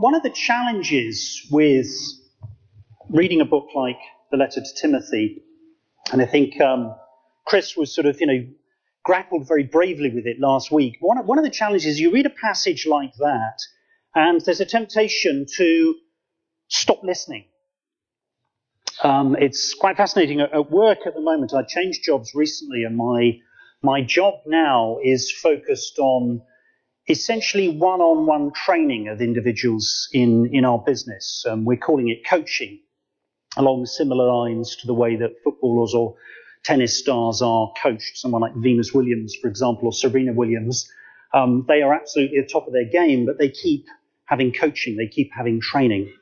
one of the challenges with reading a book like the letter to Timothy, and I think um, Chris was sort of, you know, grappled very bravely with it last week. One of, one of the challenges, you read a passage like that, and there's a temptation to stop listening. Um, it's quite fascinating. At, at work at the moment, I changed jobs recently, and my my job now is focused on essentially one-on-one training of individuals in in our business. Um, we're calling it coaching, along similar lines to the way that footballers or tennis stars are coached. Someone like Venus Williams, for example, or Serena Williams. Um, they are absolutely at the top of their game, but they keep having coaching, they keep having training.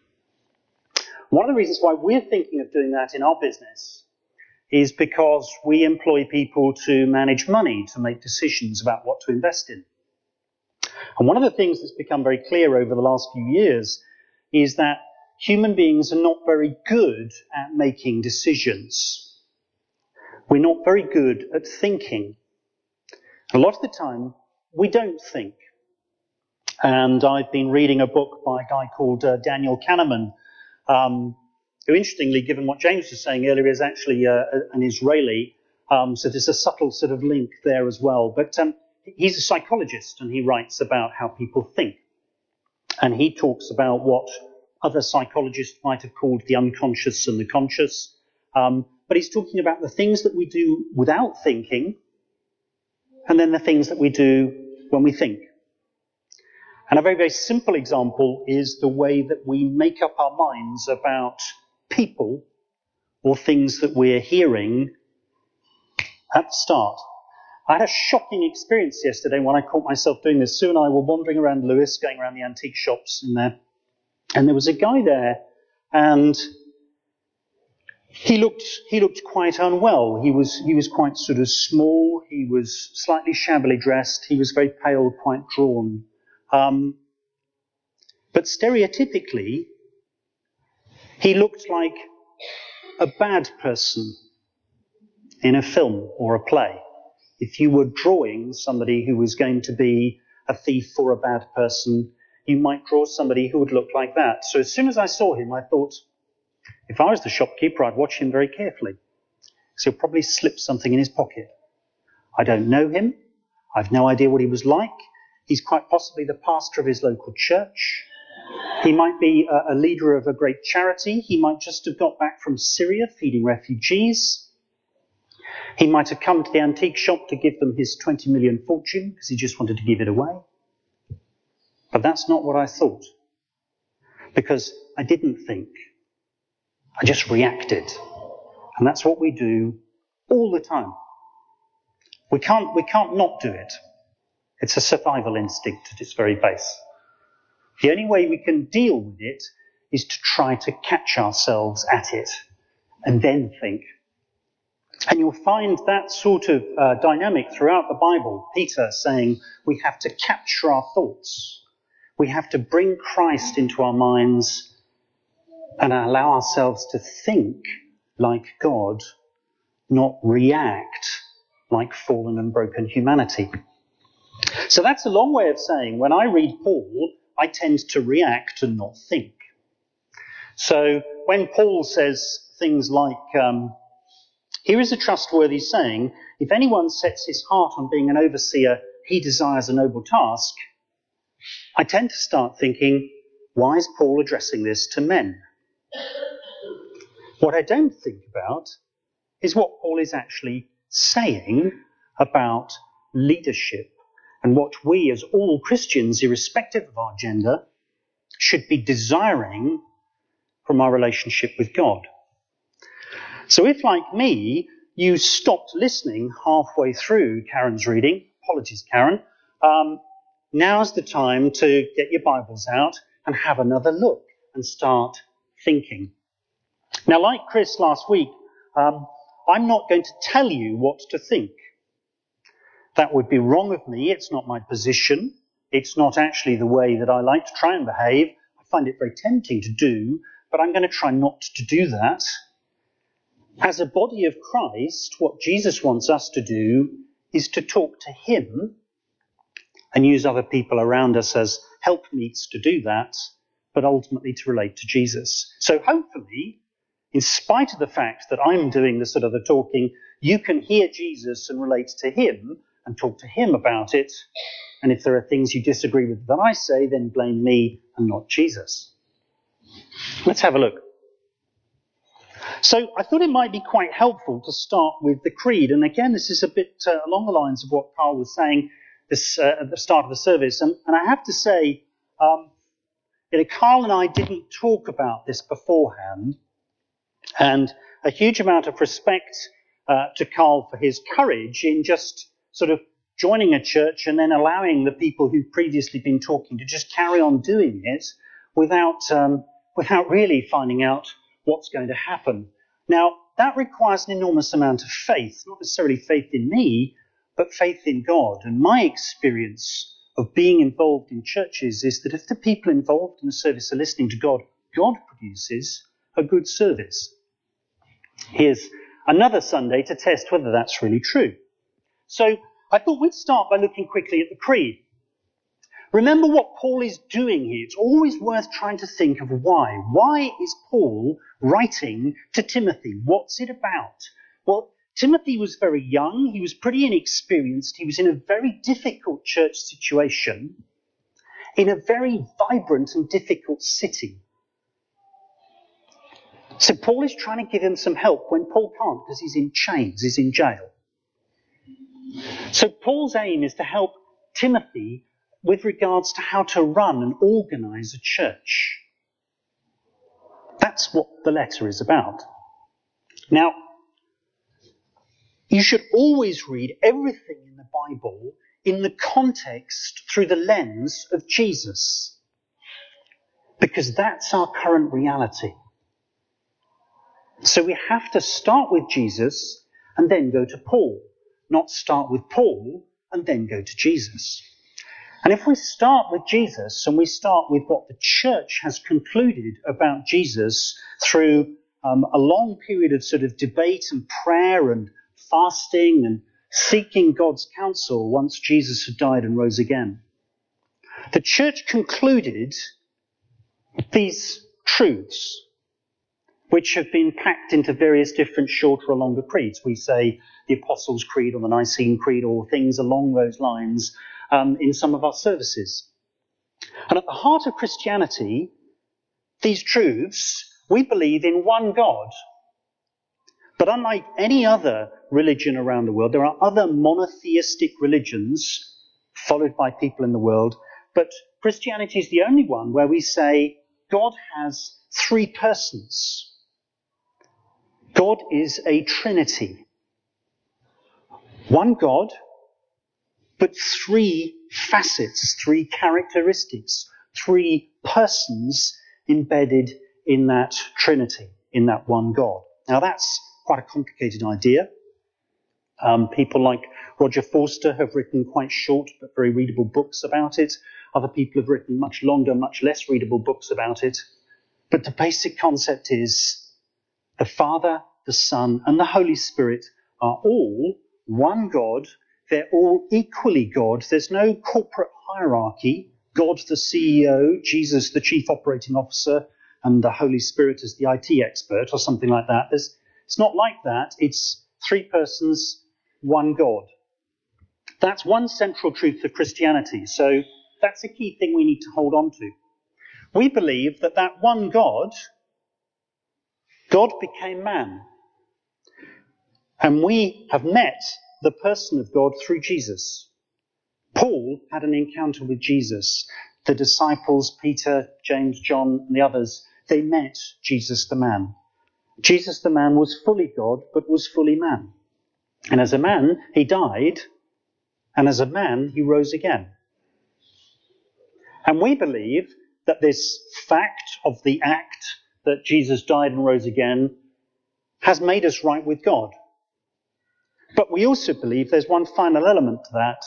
One of the reasons why we're thinking of doing that in our business is because we employ people to manage money, to make decisions about what to invest in. And one of the things that's become very clear over the last few years is that human beings are not very good at making decisions. We're not very good at thinking. A lot of the time, we don't think. And I've been reading a book by a guy called uh, Daniel Kahneman, um, who, interestingly, given what James was saying earlier, is actually uh, an Israeli. Um, so there's a subtle sort of link there as well. But um, he's a psychologist and he writes about how people think. And he talks about what other psychologists might have called the unconscious and the conscious. Um, but he's talking about the things that we do without thinking and then the things that we do when we think. And a very, very simple example is the way that we make up our minds about people or things that we're hearing at the start. I had a shocking experience yesterday when I caught myself doing this. Sue and I were wandering around Lewes, going around the antique shops in there, and there was a guy there, and he looked he looked quite unwell. He was he was quite sort of small. He was slightly shabbily dressed. He was very pale, quite drawn. Um, but stereotypically, he looked like a bad person in a film or a play. If you were drawing somebody who was going to be a thief or a bad person, you might draw somebody who would look like that. So as soon as I saw him, I thought, if I was the shopkeeper, I'd watch him very carefully. So he'll probably slip something in his pocket. I don't know him. I've no idea what he was like. He's quite possibly the pastor of his local church. He might be a, a, leader of a great charity. He might just have got back from Syria feeding refugees. He might have come to the antique shop to give them his 20 million fortune because he just wanted to give it away. But that's not what I thought. Because I didn't think. I just reacted. And that's what we do all the time. We can't, we can't not do it. It's a survival instinct at its very base. The only way we can deal with it is to try to catch ourselves at it and then think. And you'll find that sort of uh, dynamic throughout the Bible. Peter saying we have to capture our thoughts. We have to bring Christ into our minds and allow ourselves to think like God, not react like fallen and broken humanity. So that's a long way of saying when I read Paul, I tend to react and not think. So when Paul says things like, um, here is a trustworthy saying, if anyone sets his heart on being an overseer, he desires a noble task, I tend to start thinking, why is Paul addressing this to men? What I don't think about is what Paul is actually saying about leadership and what we, as all Christians, irrespective of our gender, should be desiring from our relationship with God. So if, like me, you stopped listening halfway through Karen's reading, apologies, Karen, um, now's the time to get your Bibles out and have another look and start thinking. Now, like Chris last week, um, I'm not going to tell you what to think. That would be wrong of me. It's not my position. It's not actually the way that I like to try and behave. I find it very tempting to do, but I'm going to try not to do that. As a body of Christ, what Jesus wants us to do is to talk to Him and use other people around us as helpmeets to do that, but ultimately to relate to Jesus. So hopefully, in spite of the fact that I'm doing the sort of the talking, you can hear Jesus and relate to him and talk to him about it. And if there are things you disagree with that I say, then blame me and not Jesus. Let's have a look. So I thought it might be quite helpful to start with the creed. And again, this is a bit uh, along the lines of what Carl was saying this, uh, at the start of the service. And, and I have to say, um, you know, Carl and I didn't talk about this beforehand. And a huge amount of respect uh, to Carl for his courage in just sort of joining a church and then allowing the people who've previously been talking to just carry on doing it without, um, without really finding out what's going to happen. Now, that requires an enormous amount of faith, not necessarily faith in me, but faith in God. And my experience of being involved in churches is that if the people involved in the service are listening to God, God produces a good service. Here's another Sunday to test whether that's really true. So I thought we'd start by looking quickly at the creed. Remember what Paul is doing here. It's always worth trying to think of why. Why is Paul writing to Timothy? What's it about? Well, Timothy was very young. He was pretty inexperienced. He was in a very difficult church situation in a very vibrant and difficult city. So Paul is trying to give him some help when Paul can't because he's in chains, he's in jail. So Paul's aim is to help Timothy with regards to how to run and organize a church. That's what the letter is about. Now, you should always read everything in the Bible in the context through the lens of Jesus. Because that's our current reality. So we have to start with Jesus and then go to Paul, not start with Paul and then go to Jesus. And if we start with Jesus and we start with what the church has concluded about Jesus through um, a long period of sort of debate and prayer and fasting and seeking God's counsel once Jesus had died and rose again, the church concluded these truths, which have been packed into various different shorter or longer creeds. We say the Apostles' Creed or the Nicene Creed or things along those lines um, in some of our services. And at the heart of Christianity, these truths, we believe in one God. But unlike any other religion around the world, there are other monotheistic religions followed by people in the world, but Christianity is the only one where we say God has three persons. God is a trinity. One God but three facets, three characteristics, three persons embedded in that Trinity, in that one God. Now that's quite a complicated idea. Um, people like Roger Forster have written quite short but very readable books about it. Other people have written much longer, much less readable books about it. But the basic concept is the Father, the Son, and the Holy Spirit are all one God they're all equally God. There's no corporate hierarchy. God the CEO, Jesus the chief operating officer, and the Holy Spirit as the IT expert or something like that. There's, it's not like that. It's three persons, one God. That's one central truth of Christianity. So that's a key thing we need to hold on to. We believe that that one God, God became man. And we have met the person of God through Jesus. Paul had an encounter with Jesus. The disciples, Peter, James, John, and the others, they met Jesus the man. Jesus the man was fully God, but was fully man. And as a man, he died, and as a man, he rose again. And we believe that this fact of the act that Jesus died and rose again has made us right with God. But we also believe there's one final element to that,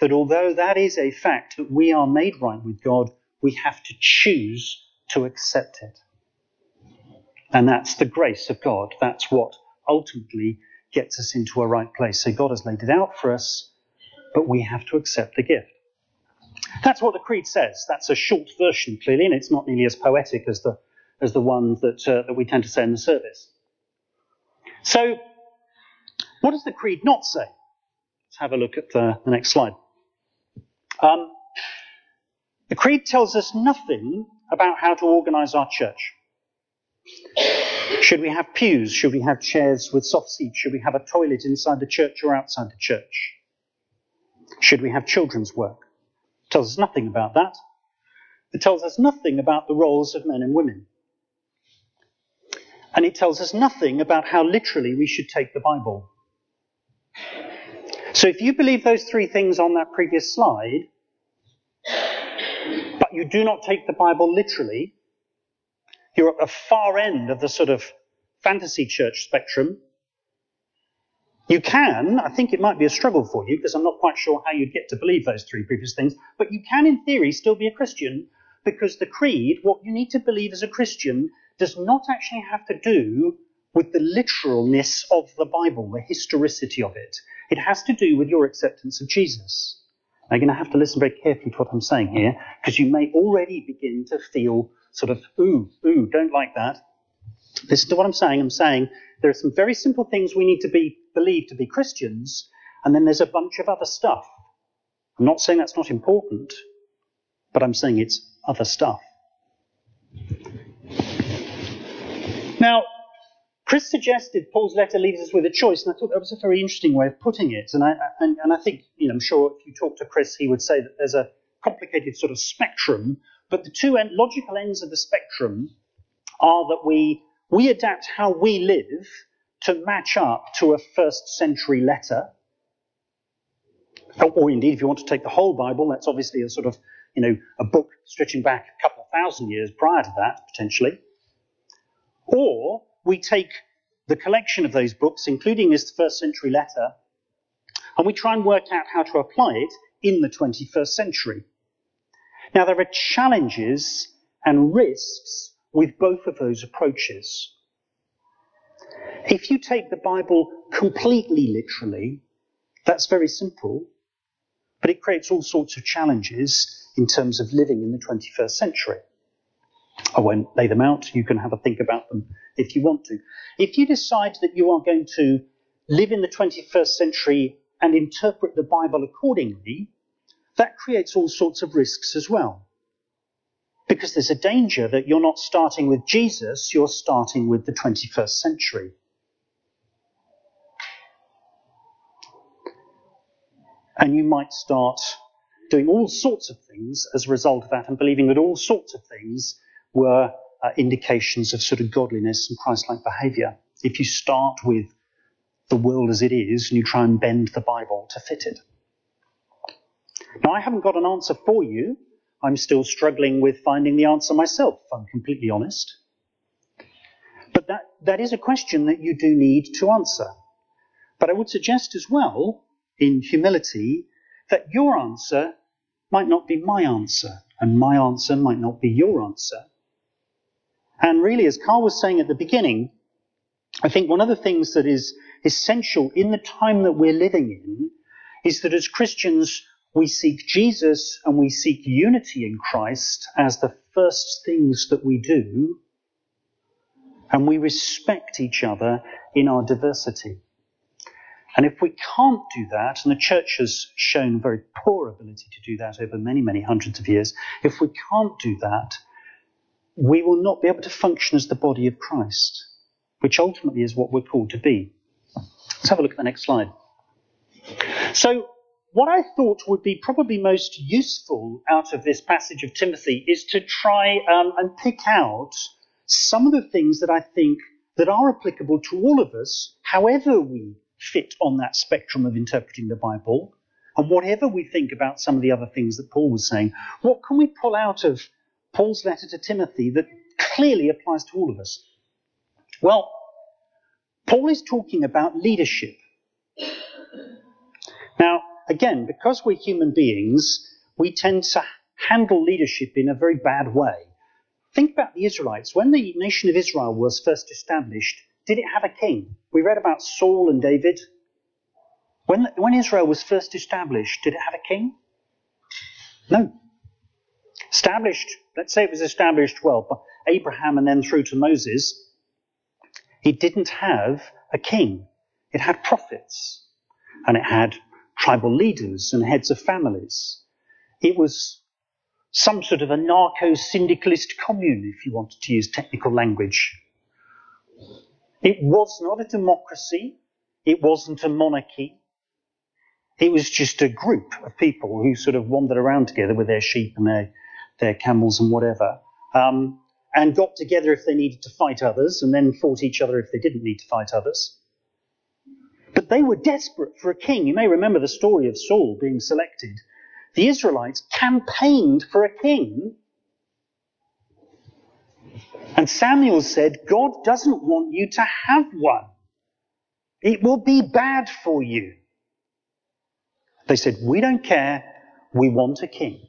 that although that is a fact that we are made right with God, we have to choose to accept it. And that's the grace of God. That's what ultimately gets us into a right place. So God has laid it out for us, but we have to accept the gift. That's what the creed says. That's a short version, clearly, and it's not nearly as poetic as the, as the one that, uh, that we tend to say in the service. So, what does the creed not say? Let's have a look at the, the next slide. Um, the creed tells us nothing about how to organize our church. Should we have pews? Should we have chairs with soft seats? Should we have a toilet inside the church or outside the church? Should we have children's work? It tells us nothing about that. It tells us nothing about the roles of men and women. And it tells us nothing about how literally we should take the Bible. So if you believe those three things on that previous slide, but you do not take the Bible literally, you're at the far end of the sort of fantasy church spectrum. You can, I think it might be a struggle for you because I'm not quite sure how you'd get to believe those three previous things, but you can, in theory, still be a Christian because the creed, what you need to believe as a Christian, does not actually have to do with the literalness of the Bible, the historicity of it. It has to do with your acceptance of Jesus. Now, you're going to have to listen very carefully to what I'm saying here, because you may already begin to feel sort of, ooh, ooh, don't like that. Listen to what I'm saying. I'm saying there are some very simple things we need to be believe to be Christians, and then there's a bunch of other stuff. I'm not saying that's not important, but I'm saying it's other stuff. Now, Chris suggested Paul's letter leaves us with a choice, and I thought that was a very interesting way of putting it. And I, and, and I think, you know, I'm sure if you talk to Chris, he would say that there's a complicated sort of spectrum, but the two end, logical ends of the spectrum are that we, we adapt how we live to match up to a first century letter. Or, or indeed, if you want to take the whole Bible, that's obviously a sort of, you know, a book stretching back a couple of thousand years prior to that, potentially. Or we take the collection of those books, including this first century letter, and we try and work out how to apply it in the 21st century. Now, there are challenges and risks with both of those approaches. If you take the Bible completely literally, that's very simple, but it creates all sorts of challenges in terms of living in the 21st century. I won't lay them out. You can have a think about them if you want to. If you decide that you are going to live in the 21st century and interpret the Bible accordingly, that creates all sorts of risks as well. Because there's a danger that you're not starting with Jesus, you're starting with the 21st century. And you might start doing all sorts of things as a result of that and believing that all sorts of things were uh, indications of sort of godliness and Christ-like behavior. If you start with the world as it is and you try and bend the Bible to fit it. Now, I haven't got an answer for you. I'm still struggling with finding the answer myself, if I'm completely honest. But that, that is a question that you do need to answer. But I would suggest as well, in humility, that your answer might not be my answer, and my answer might not be your answer. And really, as Carl was saying at the beginning, I think one of the things that is essential in the time that we're living in is that as Christians, we seek Jesus and we seek unity in Christ as the first things that we do, and we respect each other in our diversity. And if we can't do that, and the church has shown very poor ability to do that over many, many hundreds of years, if we can't do that, we will not be able to function as the body of Christ, which ultimately is what we're called to be. Let's have a look at the next slide. So, what I thought would be probably most useful out of this passage of Timothy is to try um, and pick out some of the things that I think that are applicable to all of us, however we fit on that spectrum of interpreting the Bible, and whatever we think about some of the other things that Paul was saying. What can we pull out of Paul's letter to Timothy that clearly applies to all of us? Well, Paul is talking about leadership. Now, again, because we're human beings, we tend to handle leadership in a very bad way. Think about the Israelites. When the nation of Israel was first established, did it have a king? We read about Saul and David. When, when Israel was first established, did it have a king? No. Established, let's say it was established, well, by Abraham and then through to Moses, it didn't have a king. It had prophets. And it had tribal leaders and heads of families. It was some sort of anarcho syndicalist commune, if you wanted to use technical language. It was not a democracy. It wasn't a monarchy. It was just a group of people who sort of wandered around together with their sheep and their, their camels and whatever, um, and got together if they needed to fight others, and then fought each other if they didn't need to fight others. But they were desperate for a king. You may remember the story of Saul being selected. The Israelites campaigned for a king. And Samuel said, God doesn't want you to have one. It will be bad for you. They said, We don't care. We want a king.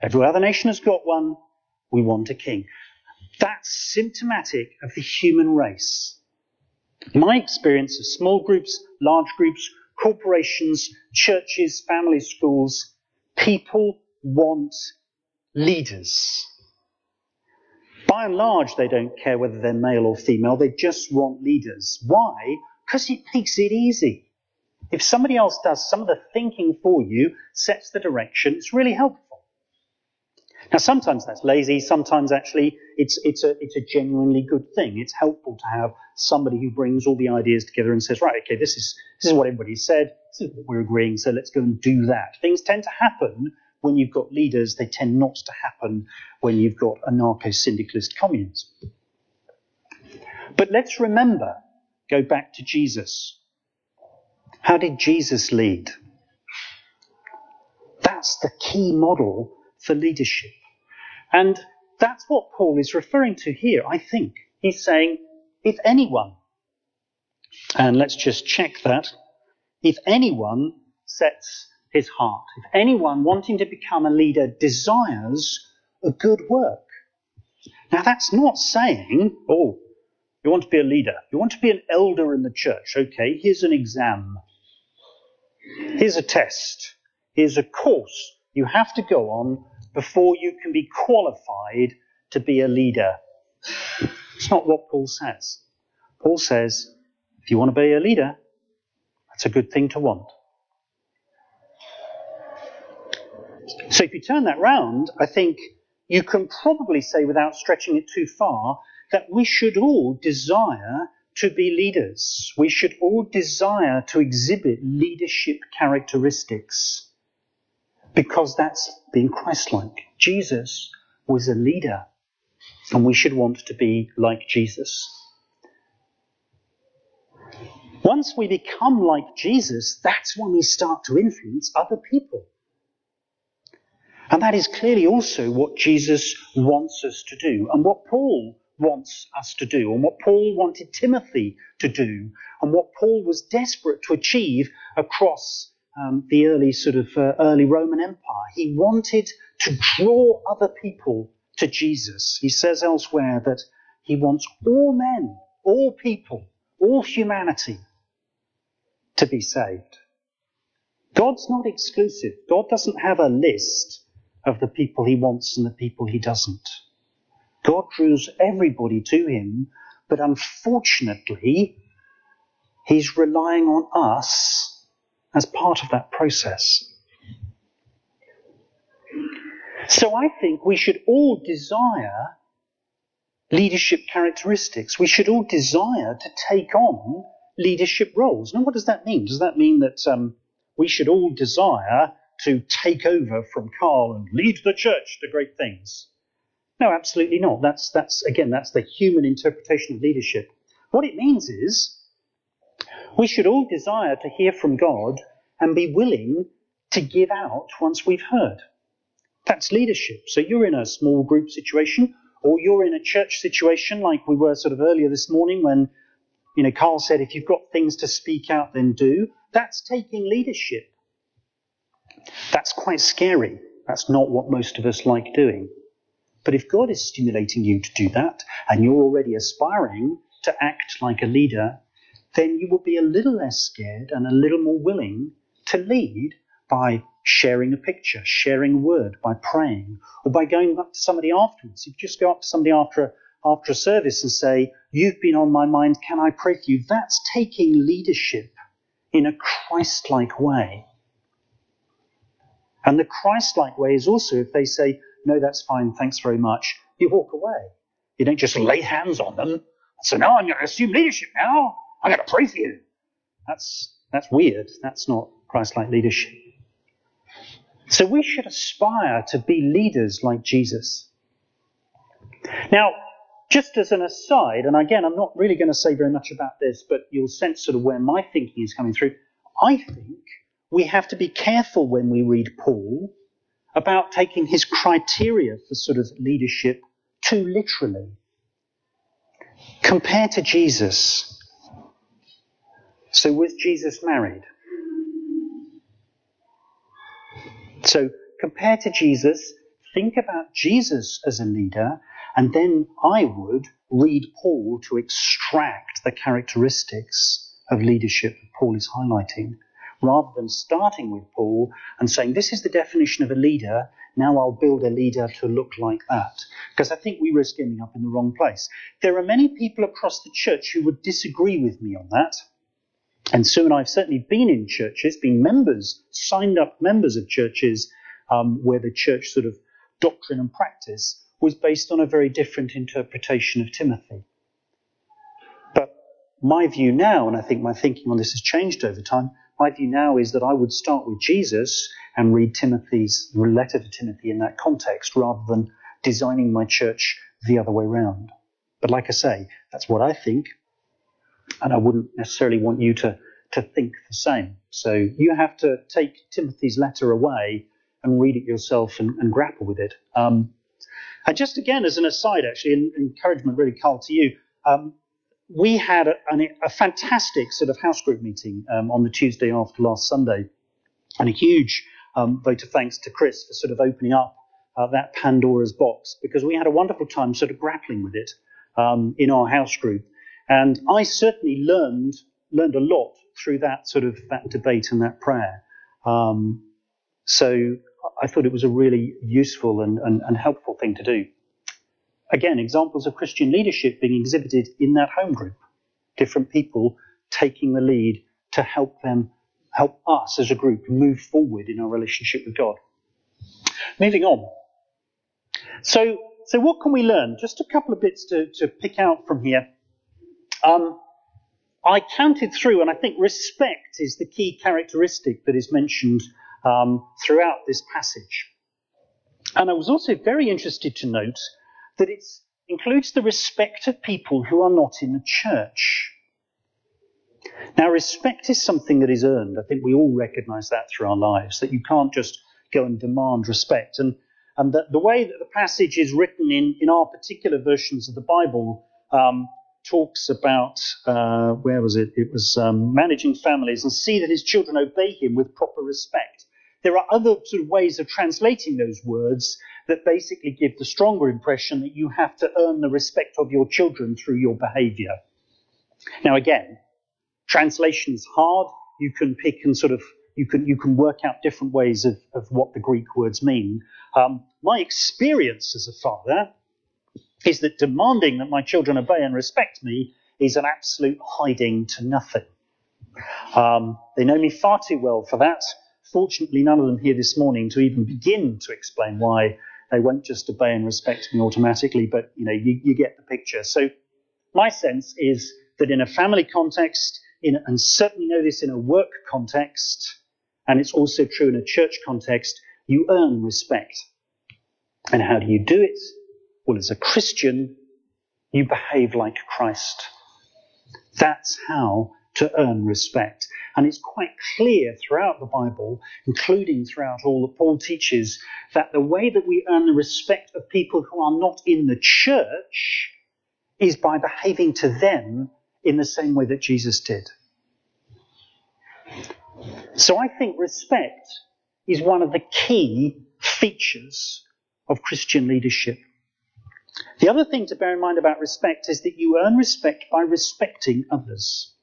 Every other nation has got one. We want a king. That's symptomatic of the human race. My experience of small groups, large groups, corporations, churches, family schools, people want leaders. By and large, they don't care whether they're male or female, they just want leaders. Why? Because it makes it easy. If somebody else does some of the thinking for you, sets the direction, it's really helpful. Now, sometimes that's lazy. Sometimes actually it's, it's a, it's a genuinely good thing. It's helpful to have somebody who brings all the ideas together and says, right, okay, this is, this is hmm. what everybody said. This is what we're agreeing. So let's go and do that. Things tend to happen when you've got leaders. They tend not to happen when you've got anarcho-syndicalist communes. But let's remember, go back to Jesus. How did Jesus lead? That's the key model for leadership. And that's what Paul is referring to here, I think. He's saying, if anyone, and let's just check that, if anyone sets his heart, if anyone wanting to become a leader desires a good work. Now that's not saying, oh, you want to be a leader, you want to be an elder in the church. Okay, here's an exam. Here's a test. Here's a course you have to go on before you can be qualified to be a leader. It's not what Paul says. Paul says, if you want to be a leader, that's a good thing to want. So if you turn that round, I think you can probably say without stretching it too far that we should all desire to be leaders. We should all desire to exhibit leadership characteristics because that's being Christ like. Jesus was a leader, and we should want to be like Jesus. Once we become like Jesus, that's when we start to influence other people. And that is clearly also what Jesus wants us to do, and what Paul wants us to do, and what Paul wanted Timothy to do, and what Paul was desperate to achieve across um, the early sort of uh, early Roman Empire. He wanted to draw other people to Jesus. He says elsewhere that he wants all men, all people, all humanity to be saved. God's not exclusive. God doesn't have a list of the people he wants and the people he doesn't. God draws everybody to him, but unfortunately, he's relying on us as part of that process. So I think we should all desire leadership characteristics. We should all desire to take on leadership roles. Now, what does that mean? Does that mean that um, we should all desire to take over from Carl and lead the church to great things? No, absolutely not. That's, that's, again, that's the human interpretation of leadership. What it means is we should all desire to hear from God and be willing to give out once we've heard. That's leadership. So you're in a small group situation or you're in a church situation like we were sort of earlier this morning when, you know, Carl said, if you've got things to speak out, then do. That's taking leadership. That's quite scary. That's not what most of us like doing. But if God is stimulating you to do that, and you're already aspiring to act like a leader, then you will be a little less scared and a little more willing to lead by sharing a picture, sharing a word, by praying, or by going up to somebody afterwards. You just go up to somebody after a, after a service and say, You've been on my mind, can I pray for you? That's taking leadership in a Christ like way. And the Christ like way is also if they say, No, that's fine, thanks very much, you walk away. You don't just lay hands on them. So now I'm going to assume leadership now. I'm going to pray for you. That's, that's weird. That's not Christ like leadership. So we should aspire to be leaders like Jesus. Now, just as an aside, and again, I'm not really going to say very much about this, but you'll sense sort of where my thinking is coming through. I think we have to be careful when we read Paul about taking his criteria for sort of leadership too literally. Compared to Jesus. So was Jesus married? So compared to Jesus, think about Jesus as a leader, and then I would read Paul to extract the characteristics of leadership that Paul is highlighting, rather than starting with Paul and saying, This is the definition of a leader, now I'll build a leader to look like that. Because I think we risk ending up in the wrong place. There are many people across the church who would disagree with me on that. And Sue and I have certainly been in churches, been members, signed up members of churches um, where the church sort of doctrine and practice was based on a very different interpretation of Timothy. But my view now, and I think my thinking on this has changed over time, my view now is that I would start with Jesus and read Timothy's letter to Timothy in that context rather than designing my church the other way round. But like I say, that's what I think and I wouldn't necessarily want you to, to think the same. So you have to take Timothy's letter away and read it yourself and, and grapple with it. Um, and just again, as an aside, actually, an encouragement really, Carl, to you. Um, we had a, a, fantastic sort of house group meeting um, on the Tuesday after last Sunday, and a huge um, vote of thanks to Chris for sort of opening up uh, that Pandora's box because we had a wonderful time sort of grappling with it um, in our house group. And I certainly learned learned a lot through that sort of that debate and that prayer. Um, so I thought it was a really useful and, and, and helpful thing to do. Again, examples of Christian leadership being exhibited in that home group. Different people taking the lead to help them, help us as a group move forward in our relationship with God. Moving on. So, so what can we learn? Just a couple of bits to, to pick out from here. Um, I counted through, and I think respect is the key characteristic that is mentioned um, throughout this passage. And I was also very interested to note that it includes the respect of people who are not in the church. Now, respect is something that is earned. I think we all recognize that through our lives, that you can't just go and demand respect. And, and the, the way that the passage is written in, in our particular versions of the Bible um, talks about, uh, where was it? It was um, managing families and see that his children obey him with proper respect. There are other sort of ways of translating those words that basically give the stronger impression that you have to earn the respect of your children through your behavior. Now again, translation is hard. You can pick and sort of you can you can work out different ways of, of what the Greek words mean. Um, my experience as a father is that demanding that my children obey and respect me is an absolute hiding to nothing. Um, they know me far too well for that. Fortunately, none of them here this morning to even begin to explain why they won't just obey and respect me automatically, but you know, you, you get the picture. So my sense is that in a family context, in, and certainly know this in a work context, and it's also true in a church context, you earn respect. And how do you do it? Well, as a Christian, you behave like Christ. That's how to earn respect. And it's quite clear throughout the Bible, including throughout all that Paul teaches, that the way that we earn the respect of people who are not in the church is by behaving to them in the same way that Jesus did. So I think respect is one of the key features of Christian leadership. The other thing to bear in mind about respect is that you earn respect by respecting others.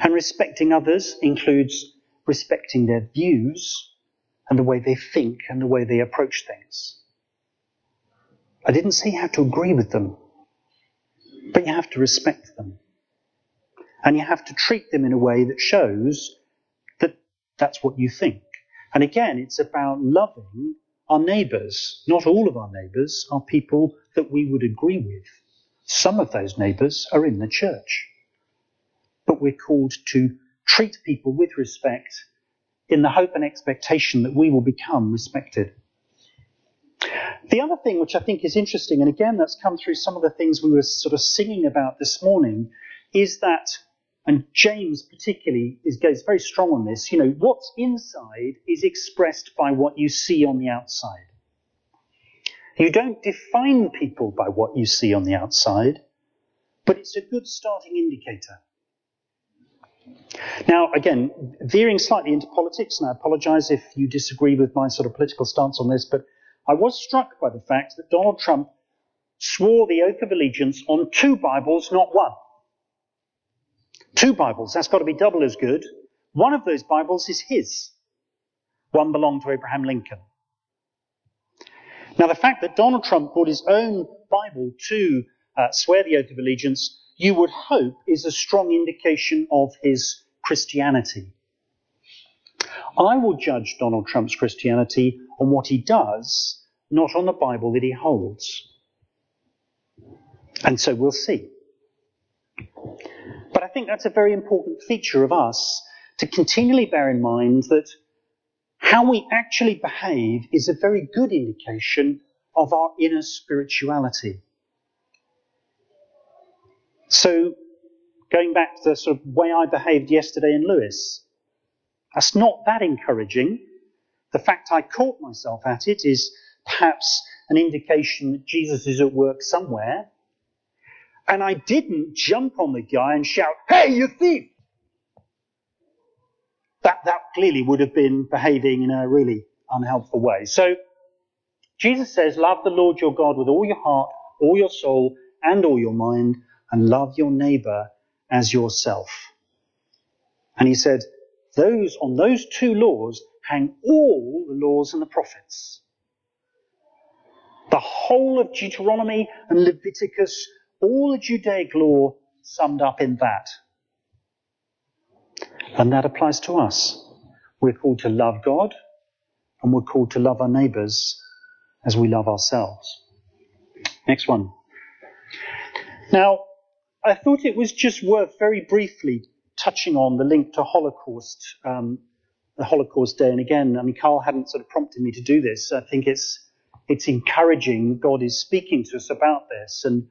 And respecting others includes respecting their views and the way they think and the way they approach things. I didn't say you have to agree with them, but you have to respect them. And you have to treat them in a way that shows that that's what you think. And again, it's about loving our neighbours. Not all of our neighbours are people that we would agree with. Some of those neighbours are in the church. But we're called to treat people with respect in the hope and expectation that we will become respected. The other thing which I think is interesting, and again that's come through some of the things we were sort of singing about this morning, is that, and James particularly is, goes very strong on this, you know, what's inside is expressed by what you see on the outside. You don't define people by what you see on the outside, but it's a good starting indicator. Now, again, veering slightly into politics, and I apologize if you disagree with my sort of political stance on this, but I was struck by the fact that Donald Trump swore the oath of allegiance on two Bibles, not one. Two Bibles, that's got to be double as good. One of those Bibles is his. One belonged to Abraham Lincoln. Now, the fact that Donald Trump brought his own Bible to uh, swear the oath of allegiance, you would hope is a strong indication of his Christianity. I will judge Donald Trump's Christianity on what he does, not on the Bible that he holds. And so we'll see. But I think that's a very important feature of us to continually bear in mind that how we actually behave is a very good indication of our inner spirituality. So, going back to the sort of way I behaved yesterday in Lewes, that's not that encouraging. The fact I caught myself at it is perhaps an indication that Jesus is at work somewhere. And I didn't jump on the guy and shout, Hey, you thief! that, that clearly would have been behaving in a really unhelpful way. So Jesus says, love the Lord your God with all your heart, all your soul, and all your mind, and love your neighbor as yourself. And he said, those, on those two laws hang all the laws and the prophets. The whole of Deuteronomy and Leviticus, all the Judaic law summed up in that. And that applies to us. We're called to love God and we're called to love our neighbours as we love ourselves. Next one. Now, I thought it was just worth very briefly touching on the link to Holocaust, um, the Holocaust Day. And again, I mean, Carl hadn't sort of prompted me to do this. I think it's it's encouraging. God is speaking to us about this, and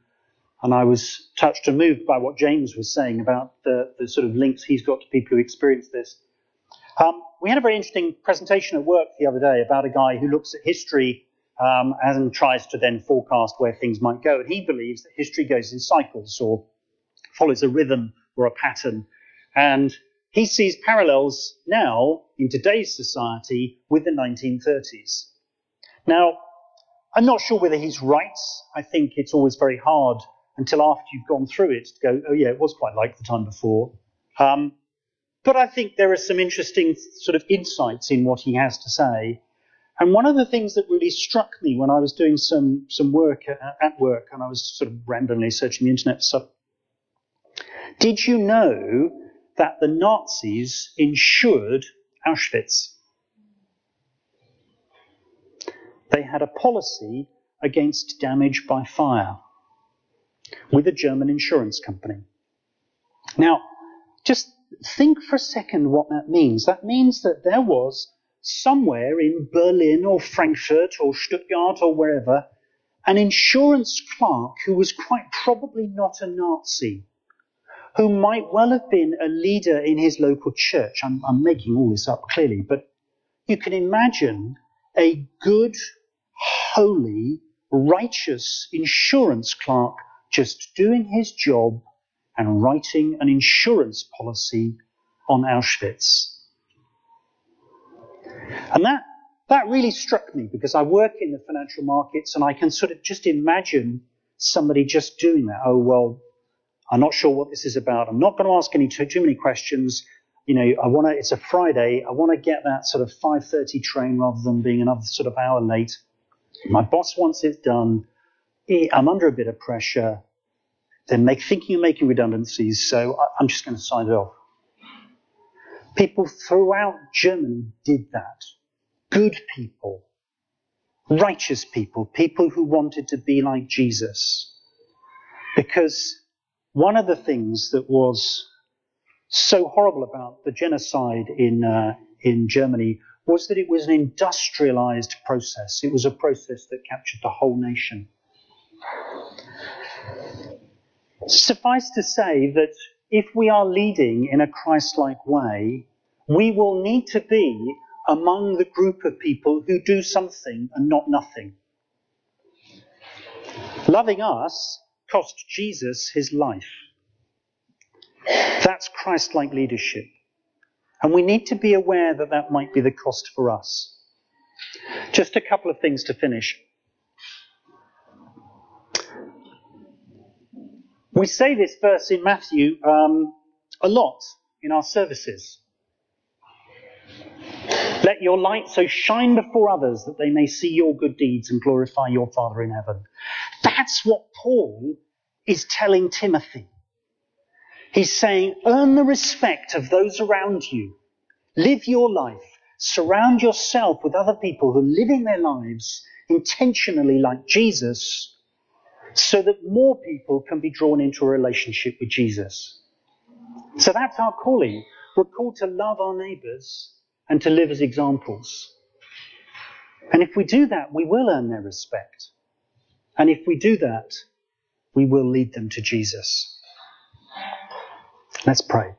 and I was touched and moved by what James was saying about the, the sort of links he's got to people who experience this. Um, we had a very interesting presentation at work the other day about a guy who looks at history um, and tries to then forecast where things might go. And he believes that history goes in cycles or follows a rhythm or a pattern. And he sees parallels now in today's society with the 1930s. Now, I'm not sure whether he's right. I think it's always very hard until after you've gone through it to go, oh yeah, it was quite like the time before. Um, but I think there are some interesting sort of insights in what he has to say. And one of the things that really struck me when I was doing some, some work at, at work and I was sort of randomly searching the internet for stuff. Did you know that the Nazis insured Auschwitz? They had a policy against damage by fire with a German insurance company. Now, just think for a second what that means. That means that there was somewhere in Berlin or Frankfurt or Stuttgart or wherever an insurance clerk who was quite probably not a Nazi, who might well have been a leader in his local church. I'm, I'm making all this up clearly, but you can imagine a good, holy, righteous insurance clerk just doing his job and writing an insurance policy on Auschwitz. And that, that really struck me because I work in the financial markets and I can sort of just imagine somebody just doing that. Oh, well, I'm not sure what this is about. I'm not going to ask any too, too many questions. you know, I want to, it's a Friday, I want to get that sort of 5.30 train rather than being another sort of hour late. My boss wants it done. I'm under a bit of pressure. They're make, thinking of making redundancies, so I'm just going to sign it off. People throughout Germany did that. Good people. Righteous people. People who wanted to be like Jesus. Because one of the things that was so horrible about the genocide in, uh, in Germany was that it was an industrialized process. It was a process that captured the whole nation. Suffice to say that if we are leading in a Christ like way, we will need to be among the group of people who do something and not nothing. Loving us cost Jesus his life. That's Christ like leadership. And we need to be aware that that might be the cost for us. Just a couple of things to finish. We say this verse in Matthew um, a lot in our services. Let your light so shine before others that they may see your good deeds and glorify your Father in heaven. That's what Paul is telling Timothy. He's saying, earn the respect of those around you. Live your life. Surround yourself with other people who are living their lives intentionally like Jesus so that more people can be drawn into a relationship with Jesus. So that's our calling. We're called to love our neighbours and to live as examples. And if we do that, we will earn their respect. And if we do that, we will lead them to Jesus. Let's pray.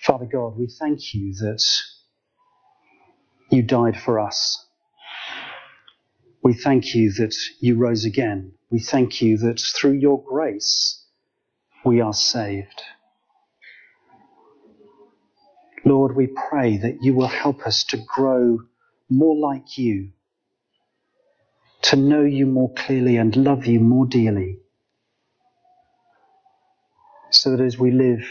Father God, we thank you that you died for us. We thank you that you rose again. We thank you that through your grace we are saved. Lord, we pray that you will help us to grow more like you, to know you more clearly and love you more dearly so that as we live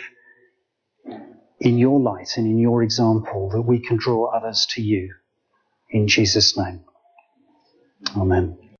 in your light and in your example, that we can draw others to you. In Jesus' name. Amen.